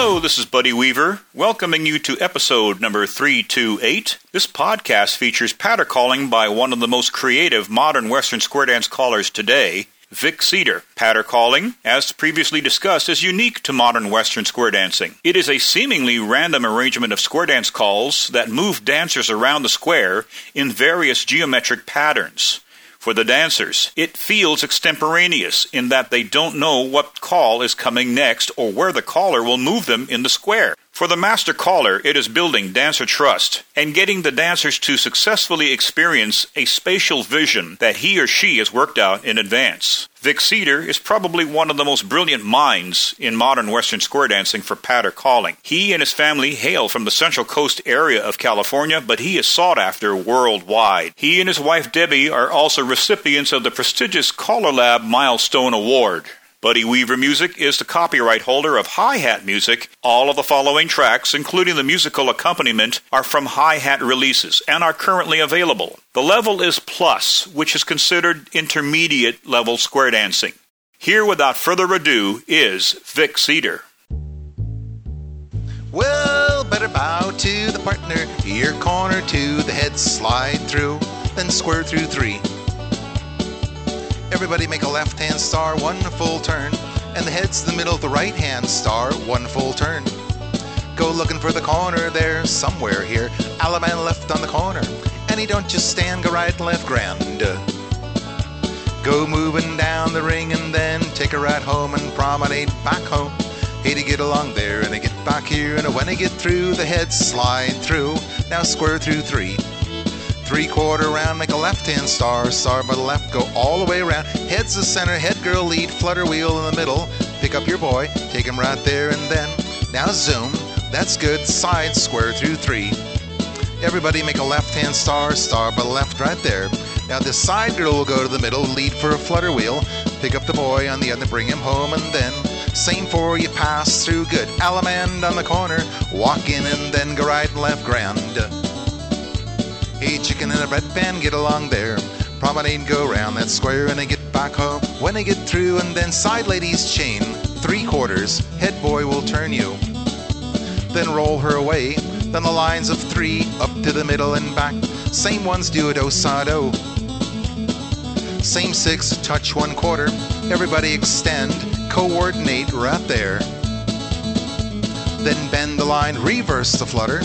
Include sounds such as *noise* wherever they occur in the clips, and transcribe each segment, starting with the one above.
Hello, this is Buddy Weaver, welcoming you to episode number 328. This podcast features patter calling by one of the most creative modern Western square dance callers today, Vic Ceder. Patter calling, as previously discussed, is unique to modern Western square dancing. It is a seemingly random arrangement of square dance calls that move dancers around the square in various geometric patterns. For the dancers, it feels extemporaneous in that they don't know what call is coming next or where the caller will move them in the square. For the master caller, it is building dancer trust and getting the dancers to successfully experience a spatial vision that he or she has worked out in advance. Vic Ceder is probably one of the most brilliant minds in modern Western square dancing for patter calling. He and his family hail from the Central Coast area of California, but he is sought after worldwide. He and his wife Debbie are also recipients of the prestigious CALLERLAB Milestone Award. Buddy Weaver Music is the copyright holder of Hi Hat Music. All of the following tracks, including the musical accompaniment, are from Hi Hat releases and are currently available. The level is Plus, which is considered intermediate level square dancing. Here, without further ado, is Vic Ceder. Well, better bow to the partner, your corner to the head slide through, then square through three. Everybody make a left hand star, one full turn, and the head's in the middle of the right hand star, one full turn. Go looking for the corner there, somewhere here. Allemande left on the corner, and he don't just stand, go right and left grand. Go moving down the ring and then take a ride home and promenade back home. Hey to get along there and I get back here and when I get through the head slide through. Now square through three. Three quarter round, make a left hand star, star by the left, go all the way around. Head's the center, head girl lead, flutter wheel in the middle. Pick up your boy, take him right there and then. Now zoom, that's good, side square through three. Everybody make a left hand star, star by the left right there. Now the side girl will go to the middle, lead for a flutter wheel, pick up the boy on the other, bring him home, and then same for you pass through good. Allemande on the corner, walk in and then go right and left grand. Hey, chicken in a red pan, get along there. Promenade, go round that square, and I get back home. When I get through, and then side ladies chain, three quarters, head boy will turn you. Then roll her away, then the lines of three, up to the middle and back. Same ones do a do sa do. Same six, touch one quarter. Everybody extend, coordinate right there. Then bend the line, reverse the flutter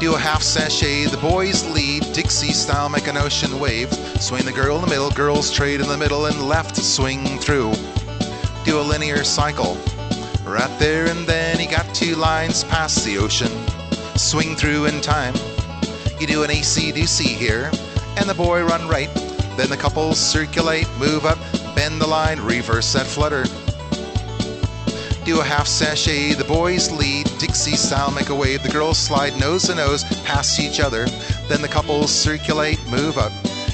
do a half sashay. The boys lead, Dixie style, make an ocean wave. Swing the girl in the middle, girls trade in the middle and left, swing through. Do a linear cycle. Right there and then you got two lines past the ocean. Swing through in time. You do an Acey Deucey here, and the boy run right. Then the couples circulate, move up, bend the line, reverse that flutter do a half sashay. The boys lead, Dixie style, make a wave. The girls slide nose to nose past each other. Then the couples circulate, move up.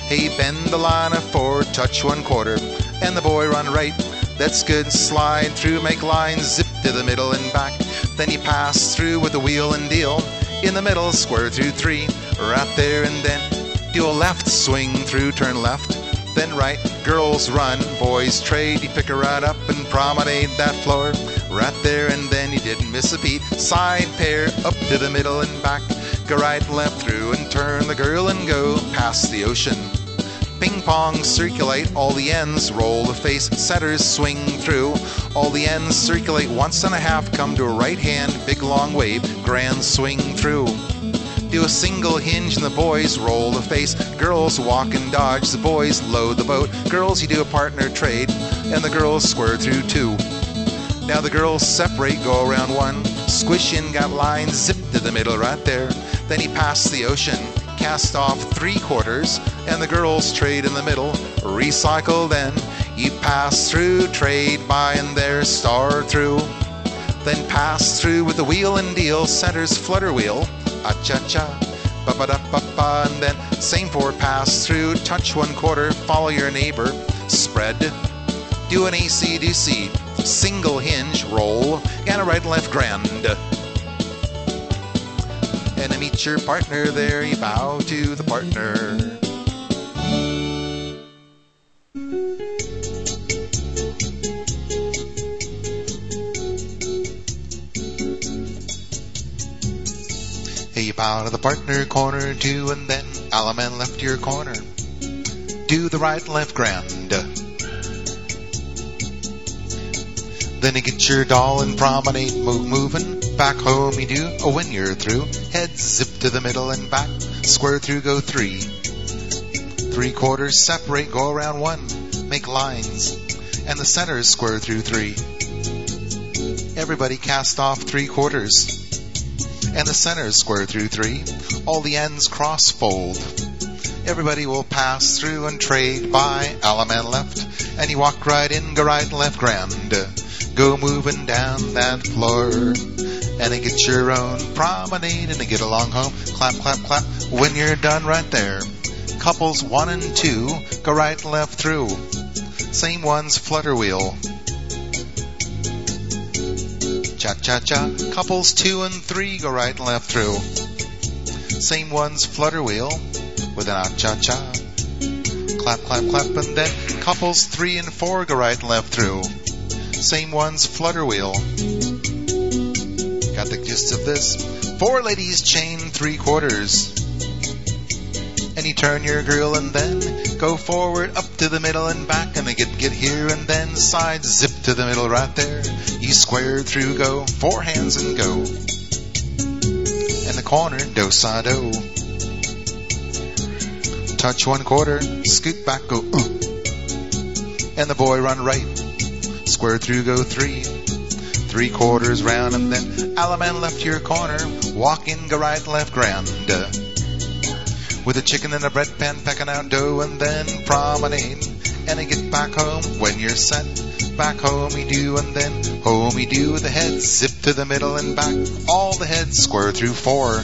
Hey, bend the line of four, touch one quarter. And the boy run right. That's good. Slide through, make lines, zip to the middle and back. Then you pass through with the wheel and deal. In the middle, square through three. Right there and then do a left swing through, turn left then right. Girls run, boys trade. You pick her right up and promenade that floor. Right there and then he didn't miss a beat. Side pair up to the middle and back. Go right left through and turn the girl and go past the ocean. Ping pong, circulate all the ends, roll the face, setters swing through. All the ends circulate once and a half, come to a right hand, big long wave, grand swing through do a single hinge and the boys roll the face. Girls walk and dodge, the boys load the boat. Girls, you do a partner trade, and the girls square through two. Now the girls separate, go around one, squish in, got lines, zip to the middle right there. Then he passed the ocean, cast off three quarters, and the girls trade in the middle, recycle then. You pass through, trade by and there, star through. Then pass through with the wheel and deal, centers flutter wheel, a cha cha, ba ba da ba ba, and then same four pass through, touch one quarter, follow your neighbor, spread, do an Acey Deucey, single hinge roll and a right and left grand. And to meet your partner there, you bow to the partner. You bow to the partner corner, two, and then Allemande left your corner. Do the right and left grand. Then you get your doll and promenade, move moving. Back home you do, oh when you're through. Head zip to the middle and back. Square through, go three. Three quarters separate, go around one. Make lines. And the centers square through three. Everybody cast off three quarters. And the centers square through three. All the ends cross fold. Everybody will pass through and trade by Allemande left. And you walk right in, go right, and left, grand. Go moving down that floor. And get your own promenade and get along home. Clap, clap, clap. When you're done right there. Couples one and two go right and left through. Same ones flutter wheel. Cha cha cha. Couples two and three go right and left through. Same ones flutter wheel with an ah cha cha. Clap, clap, clap, and then couples three and four go right and left through. Same ones flutter wheel. Got the gist of this. Four ladies chain three quarters. And you turn your girl and then go forward up to the middle and back and they get get here and then side zip to the middle right there. You square through go four hands and go. And the corner do sa do. Touch one quarter, scoot back go. And the boy run right. Square through go three. Three quarters round and then Allemande left your corner. Walk in, go right, left, grand. With a chicken in a bread pan, pecking out dough and then promenade. And you get back home when you're set. Back home you do and then home you do with the head. Zip to the middle and back. All the heads square through four.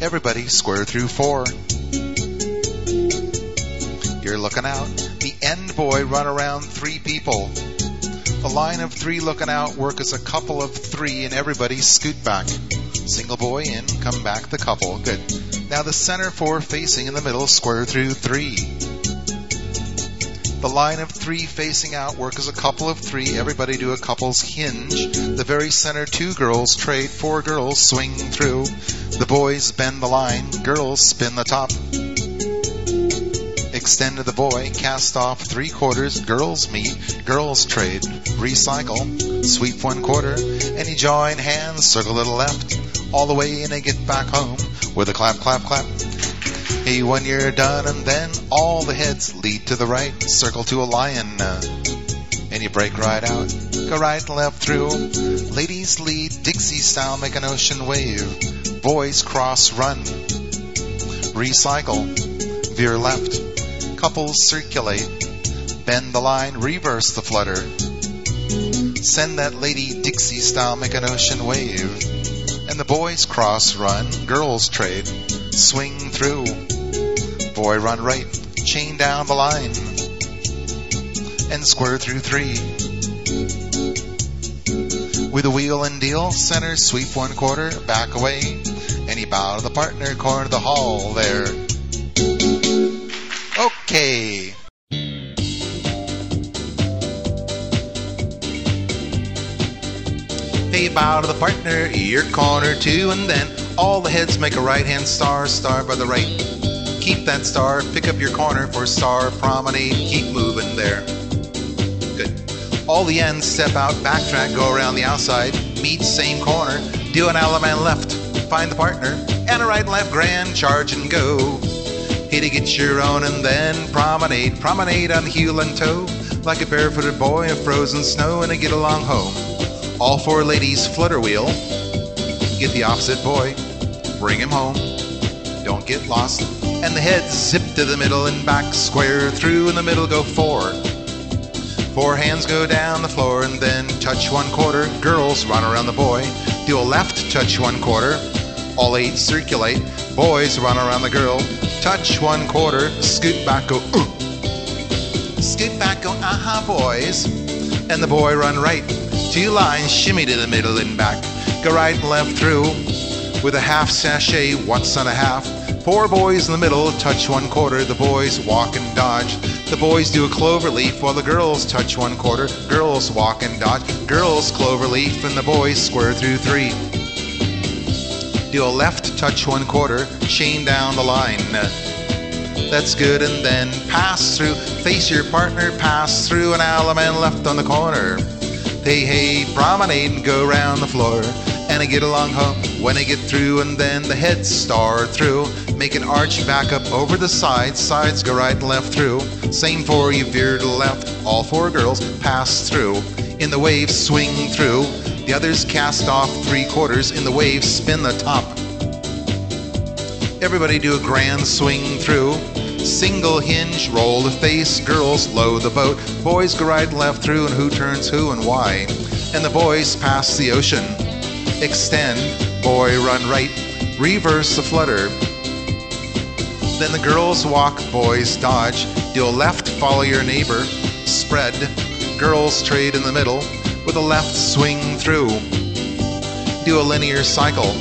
Everybody square through four. You're looking out. Boy run around three people. The line of three looking out work as a couple of three and everybody scoot back. Single boy in, come back the couple. Good. Now the center four facing in the middle square through three. The line of three facing out work as a couple of three. Everybody do a couple's hinge. The very center two girls trade. Four girls swing through. The boys bend the line. Girls spin the top. Extend to the boy. Cast off three quarters. Girls meet. Girls trade. Recycle. Sweep one quarter. And you join hands. Circle to the left. All the way and they get back home with a clap, clap, clap. Hey, when you're done, and then all the heads lead to the right, circle to a lion, uh, and you break right out. Go right left through. Ladies lead Dixie style, make an ocean wave. Boys cross run. Recycle. Veer left. Couples circulate. Bend the line, reverse the flutter. Send that lady Dixie style, make an ocean wave. And the boys cross run, girls trade. Swing through. Boy run right, chain down the line, and square through three. With a wheel and deal, center sweep one quarter, back away, and you bow to the partner, corner the hall there. Okay. Hey, bow to the partner, your corner two, and then all the heads make a right hand star, star by the right keep that star, pick up your corner for star promenade, keep moving there. Good. All the ends, step out, backtrack, go around the outside, meet same corner, do an Allemande left, find the partner, and a right and left grand, charge and go. Hit to get your own and then promenade, promenade on heel and toe, like a barefooted boy of frozen snow and a get along home. All four ladies flutter wheel, get the opposite boy, bring him home, don't get lost, and the heads zip to the middle and back, square through in the middle go four. Four hands go down the floor and then touch one quarter. Girls run around the boy. Do a left, touch one quarter. All eight circulate. Boys run around the girl. Touch one quarter. Scoot back, go uh. Scoot back, go aha, boys. And the boy run right. Two lines, shimmy to the middle and back. Go right and left through. With a half sashay, once and a half. Four boys in the middle touch one quarter. The boys walk and dodge. The boys do a clover leaf while the girls touch one quarter. Girls walk and dodge. Girls clover leaf and the boys square through three. Do a left touch one quarter, chain down the line. That's good, and then pass through. Face your partner, pass through an element left on the corner. Hey, hey, promenade and go round the floor. And I get along home when I get through, and then the heads start through. Make an arch back up over the sides, sides go right and left through. Same for you veer to left, all four girls pass through. In the wave, swing through. The others cast off three quarters. In the wave, spin the top. Everybody do a grand swing through. Single hinge, roll the face, girls load the boat. Boys go right and left through, and who turns who and why. And the boys pass the ocean. Extend, boy run right, reverse the flutter. Then the girls walk, boys dodge. Do a left, follow your neighbor. Spread, girls trade in the middle. With a left, swing through. Do a linear cycle.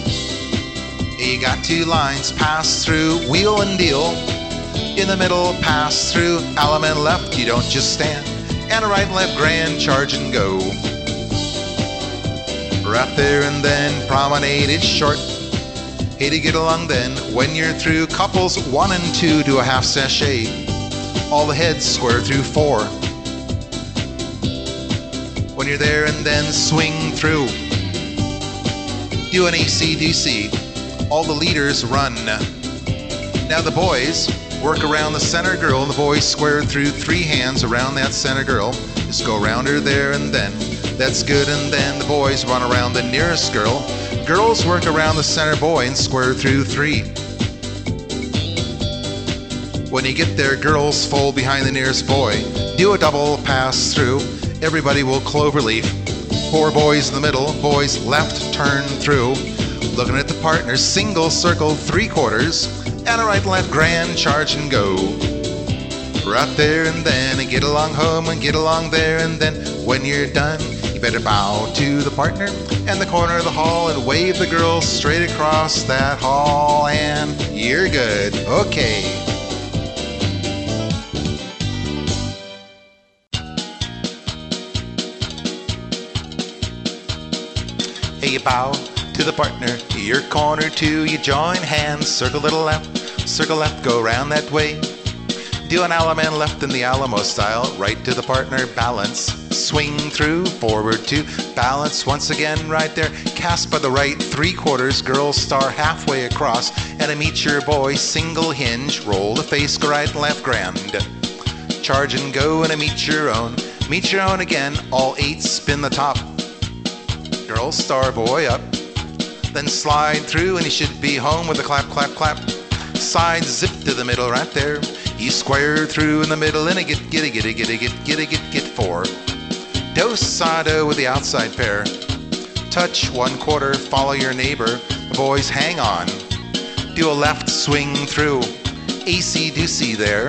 You got two lines, pass through, wheel and deal. In the middle, pass through, element left, you don't just stand. And a right and left, grand charge and go. Right there and then, promenade, it's short. Hey to get along then, when you're through, couples one and two do a half sashay. All the heads square through four. When you're there and then, swing through. Do an Acey Deucey. All the leaders run. Now the boys work around the center girl, and the boys square through three hands around that center girl. Just go around her there and then. That's good, and then the boys run around the nearest girl. Girls work around the center boy and square through three. When you get there, girls fold behind the nearest boy. Do a double pass through. Everybody will cloverleaf. Four boys in the middle, boys left turn through. Looking at the partners, single circle three quarters, and a right left grand charge and go. Right there and then, and get along home and get along there, and then when you're done, you better bow to the partner and the corner of the hall and wave the girl straight across that hall, and you're good. Okay. You bow to the partner, your corner too. You join hands, circle to the left, circle left, go round that way. Do an Allemande left in the Alamo style, right to the partner, balance, swing through, forward two, balance once again right there, cast by the right, three quarters, girl star halfway across, and a meet your boy, single hinge, roll the face, go right left, grand. Charge and go and a meet your own, meet your own again, all eight, spin the top. Girl star boy up, then slide through and he should be home with a clap, clap, clap. Side zip to the middle right there. You square through in the middle and a get, get, a get, a get, a get, get, a get, get four. Dos sado with the outside pair. Touch one quarter, follow your neighbor. The boys hang on. Do a left swing through. Acey Deucey there.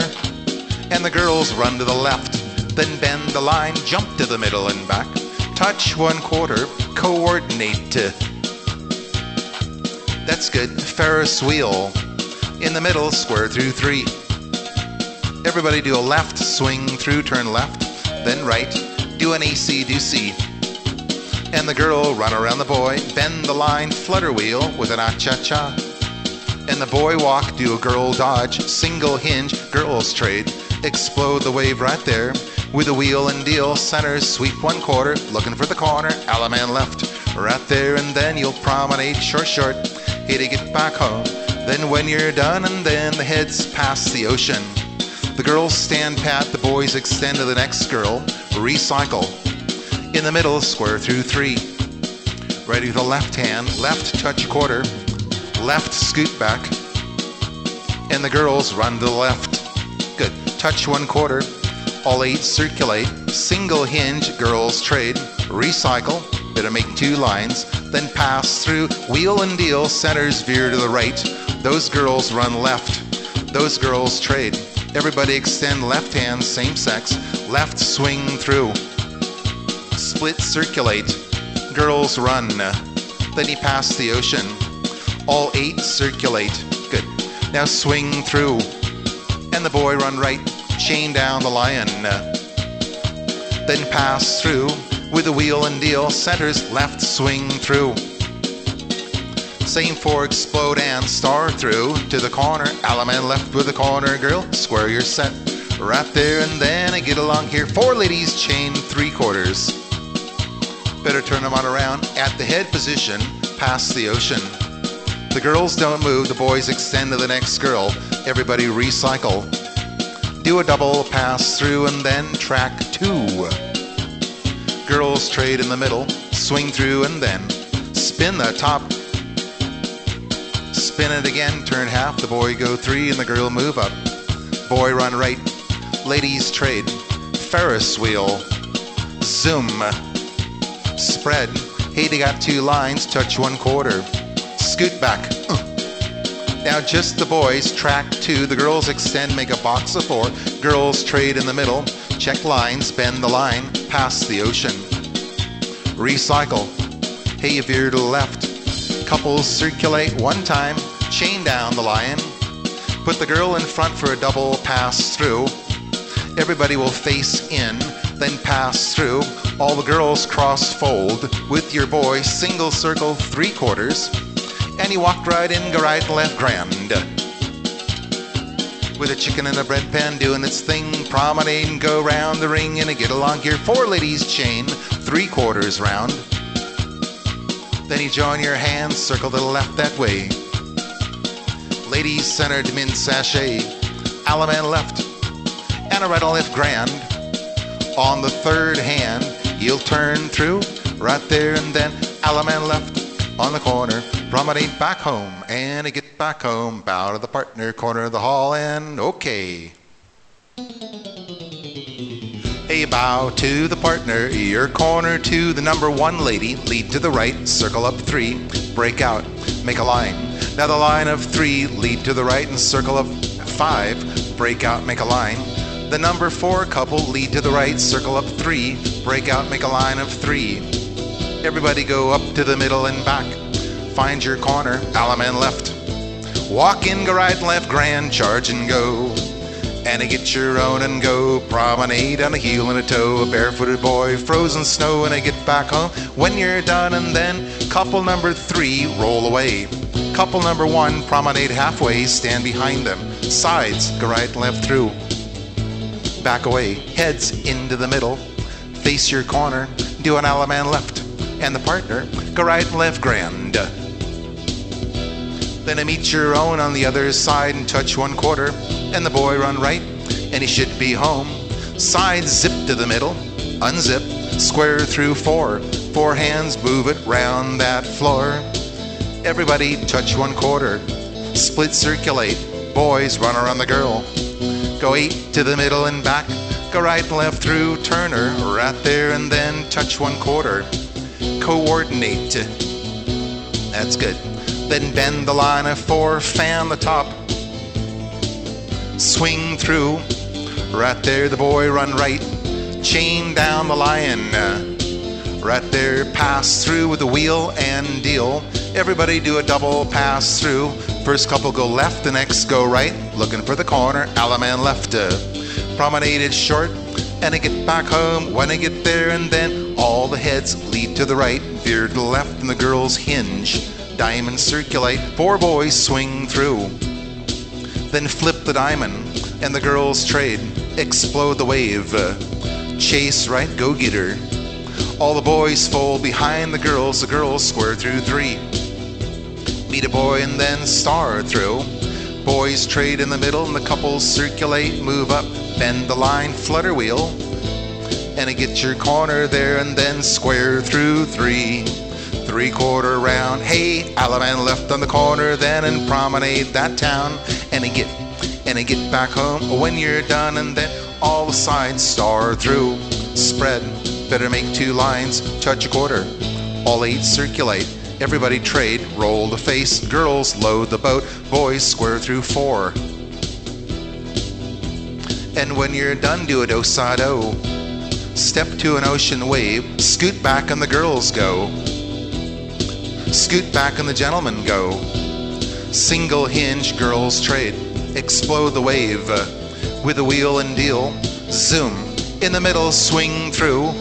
And the girls run to the left. Then bend the line, jump to the middle and back. Touch one quarter, coordinate. That's good. Ferris wheel. In the middle, square through three. Everybody do a left, swing through, turn left, then right, do an AC, do C. And the girl run around the boy, bend the line, flutter wheel with an ah-cha-cha. And the boy walk, do a girl dodge, single hinge, girls trade, explode the wave right there. With a wheel and deal, center, sweep one quarter, looking for the corner, Allemande left, right there, and then you'll promenade short, short, here to get back home. Then when you're done, and then the heads past the ocean. The girls stand pat, the boys extend to the next girl, recycle. In the middle, square through three. Ready with the left hand, left touch quarter, left scoot back, and the girls run to the left. Good. Touch one quarter, all eight circulate, single hinge, girls trade, recycle, of making two lines, then pass through, wheel and deal, centers veer to the right. Those girls run left, those girls trade. Everybody extend left hand, same sex, left swing through. Split circulate, girls run. Then he pass the ocean. All eight circulate. Good. Now swing through. And the boy run right, chain down the lion. Uh, then pass through with the wheel and deal, centers left swing through. Same for explode and star through to the corner. Element left with the corner girl. Square your set. Right there and then I get along here. Four ladies chain three quarters. Better turn them on around at the head position past the ocean. The girls don't move, the boys extend to the next girl. Everybody recycle. Do a double pass through and then track two. Girls trade in the middle, swing through and then spin the top. Spin it again, turn half, the boy go three and the girl move up. Boy run right, ladies trade, Ferris wheel, zoom, spread. Hey, they got two lines, touch one quarter, scoot back. Uh. Now just the boys, track two. The girls extend, make a box of four. Girls trade in the middle, check lines, bend the line, pass the ocean. Recycle. Hey, you veer to the left. Couples circulate one time, chain down the lion. Put the girl in front for a double pass through. Everybody will face in, then pass through. All the girls cross fold with your boy, single circle three quarters. And he walked right in, go right left grand. With a chicken in a bread pan doing its thing, promenade go round the ring in a get along here. Four ladies chain, three quarters round. Then you join your hands, circle to the left that way. Ladies centered min sashay, Allemande left, and a right and left grand. On the third hand, you'll turn through right there and then Allemande left on the corner. Promenade back home and I get back home. Bow to the partner, corner of the hall, and okay. Hey, bow to the partner, your corner to the number one lady. Lead to the right, circle up three, break out, make a line. Now the line of three, lead to the right and circle up five, break out, make a line. The number four couple, lead to the right, circle up three, break out, make a line of three. Everybody go up to the middle and back. Find your corner, Allemande left. Walk in, go right and left, grand charge and go. And get your own and go. Promenade on a heel and a toe. A barefooted boy, frozen snow, and I get back home. When you're done, and then couple number three, roll away. Couple number one, promenade halfway, stand behind them. Sides, go right and left through. Back away, heads into the middle. Face your corner, do an Allemande left. And the partner, go right left grand. Then I meet your own on the other side and touch one quarter. And the boy run right, and he should be home. Side zip to the middle, unzip, square through four. Four hands move it round that floor. Everybody touch one quarter. Split circulate. Boys run around the girl. Go eight to the middle and back. Go right left through Turner. Right there and then touch one quarter. Coordinate. That's good. Then bend the line of four, fan the top. Swing through. Right there, the boy run right. Chain down the lion. Right there, pass through with the wheel and deal. Everybody do a double pass through. First couple go left, the next go right. Looking for the corner, Allemande left. Uh, promenaded short, and I get back home when I get there, and then all the heads lead to the right, veer to the left, and the girls hinge. Diamonds circulate, four boys swing through. Then flip the diamond, and the girls trade. Explode the wave. Uh, chase right, go get her. All the boys fold behind the girls, the girls square through three. Meet a boy and then star through. Boys trade in the middle, and the couples circulate, move up, bend the line, flutter wheel. And get your corner there, and then square through three. Three quarter round. Hey, Allemande left on the corner then and promenade that town. And get and get back home when you're done and then all the sides star through. Spread. Better make two lines, touch a quarter. All eight circulate. Everybody trade, roll the face. Girls load the boat. Boys square through four. And when you're done, do a dosado. Step to an ocean wave. Scoot back and the girls go. Scoot back and the gentlemen go. Single hinge girls trade. Explode the wave with a wheel and deal. Zoom. In the middle, swing through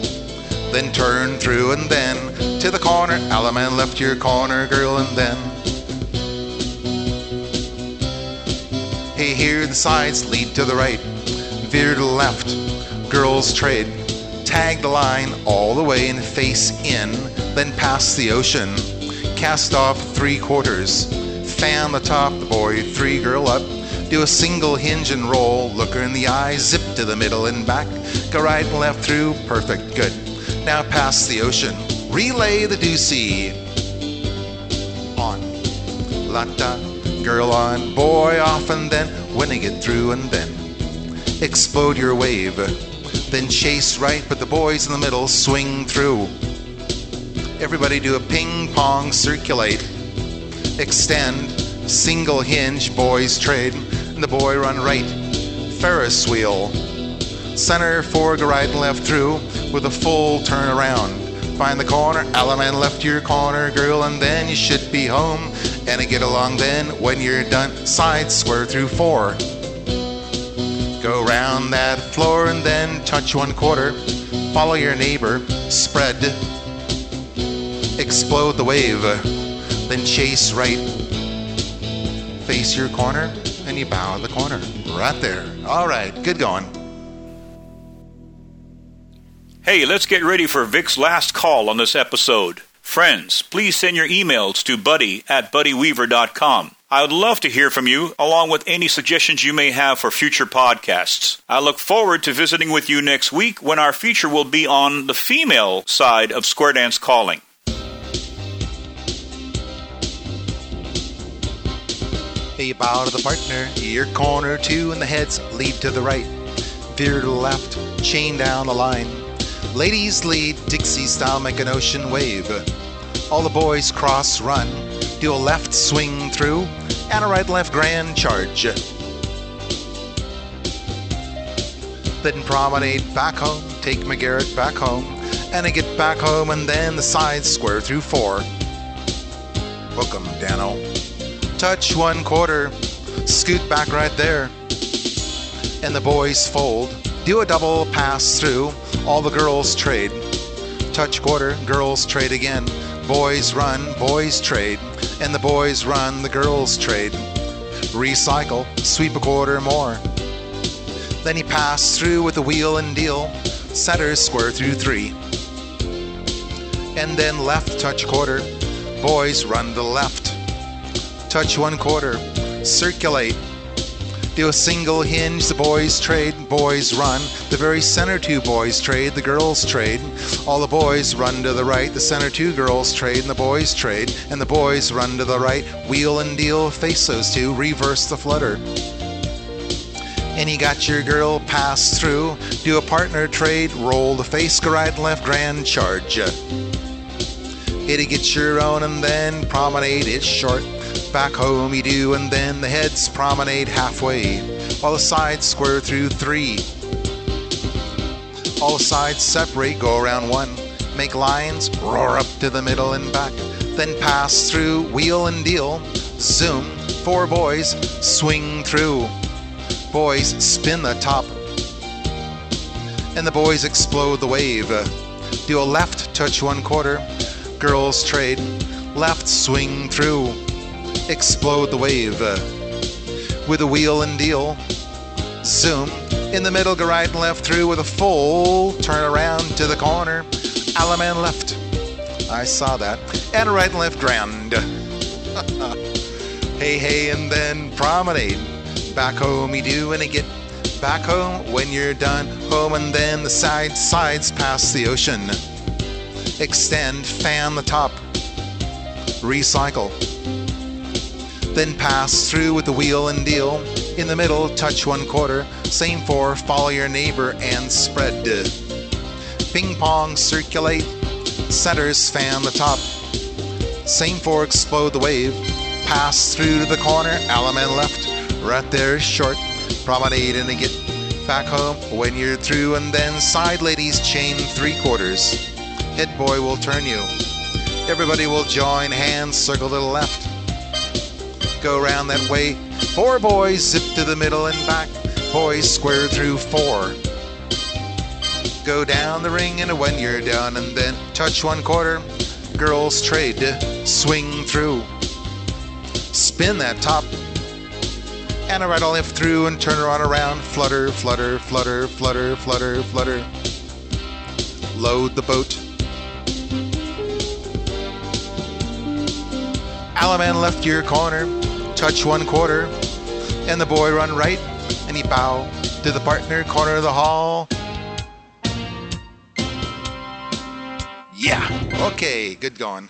then turn through and then to the corner. Allemande left your corner, girl, and then. Hey, here the sides lead to the right, veer to the left, girls trade. Tag the line all the way and face in, then pass the ocean. Cast off three quarters, fan the top, the boy, three girl up. Do a single hinge and roll, look her in the eye, zip to the middle and back. Go right and left through, perfect, good. Now pass the ocean. Relay the deucey. On. Lata. Girl on. Boy off and then. When I get through and then. Explode your wave. Then chase right, but the boys in the middle swing through. Everybody do a ping pong circulate. Extend. Single hinge, boys trade. And the boy run right. Ferris wheel. Center go right and left through with a full turn around. Find the corner, element left your corner, girl, and then you should be home. And get along then when you're done. Side square through four. Go round that floor and then touch one quarter. Follow your neighbor, spread. Explode the wave, then chase right. Face your corner and you bow the corner. Right there. All right, good going. Hey, let's get ready for Vic's last call on this episode. Friends, please send your emails to buddy at buddyweaver.com. I would love to hear from you, along with any suggestions you may have for future podcasts. I look forward to visiting with you next week when our feature will be on the female side of square dance calling. Hey, bow to the partner, your corner two, and the heads lead to the right. Veer to the left, chain down the line. Ladies lead Dixie style, make an ocean wave. All the boys cross run, do a left swing through, and a right left grand charge. Then promenade back home, take McGarrett back home, and I get back home, and then the sides square through four. Welcome, Danno. Touch one quarter, scoot back right there, and the boys fold. Do a double pass through, all the girls trade. Touch quarter, girls trade again. Boys run, boys trade, and the boys run, the girls trade. Recycle, sweep a quarter more. Then he passed through with the wheel and deal. Setters square through three. And then left touch quarter. Boys run the left. Touch one quarter. Circulate. Do a single hinge, the boys trade, boys run. The very center two boys trade, the girls trade. All the boys run to the right, the center two girls trade, and the boys trade. And the boys run to the right, wheel and deal, face those two, reverse the flutter. And you got your girl pass through, do a partner trade, roll the face, go right and left, grand charge. It'll get your own and then promenade, it short. Back home you do, and then the heads promenade halfway, while the sides square through three. All the sides separate, go around one, make lines, roar up to the middle and back, then pass through, wheel and deal, zoom, four boys, swing through. Boys spin the top, and the boys explode the wave. Do a left, touch one quarter, girls trade, left swing through explode the wave. Uh, with a wheel and deal. Zoom. In the middle, go right and left through with a full turn around to the corner. Allemande left. I saw that. And a right and left grand. *laughs* hey, hey, and then promenade. Back home you do, and you get back home when you're done. Home and then the side sides past the ocean. Extend, fan the top. Recycle then pass through with the wheel and deal. In the middle, touch one quarter. Same for follow your neighbor and spread. Ping pong, circulate. Centers, fan the top. Same for explode the wave. Pass through to the corner, element left. Right there, short. Promenade and get back home when you're through. And then side ladies chain three quarters. Head boy will turn you. Everybody will join hands, circle to the left go around that way. Four boys zip to the middle and back. Boys square through four. Go down the ring and when you're done, and then touch one quarter. Girls trade, swing through. Spin that top. And a right all lift through and turn her on around. Flutter, flutter, flutter, flutter, flutter, flutter. Load the boat. Allemande left your corner. Touch one quarter. And the boy run right. And he bow to the partner corner of the hall. Yeah. Okay, good going.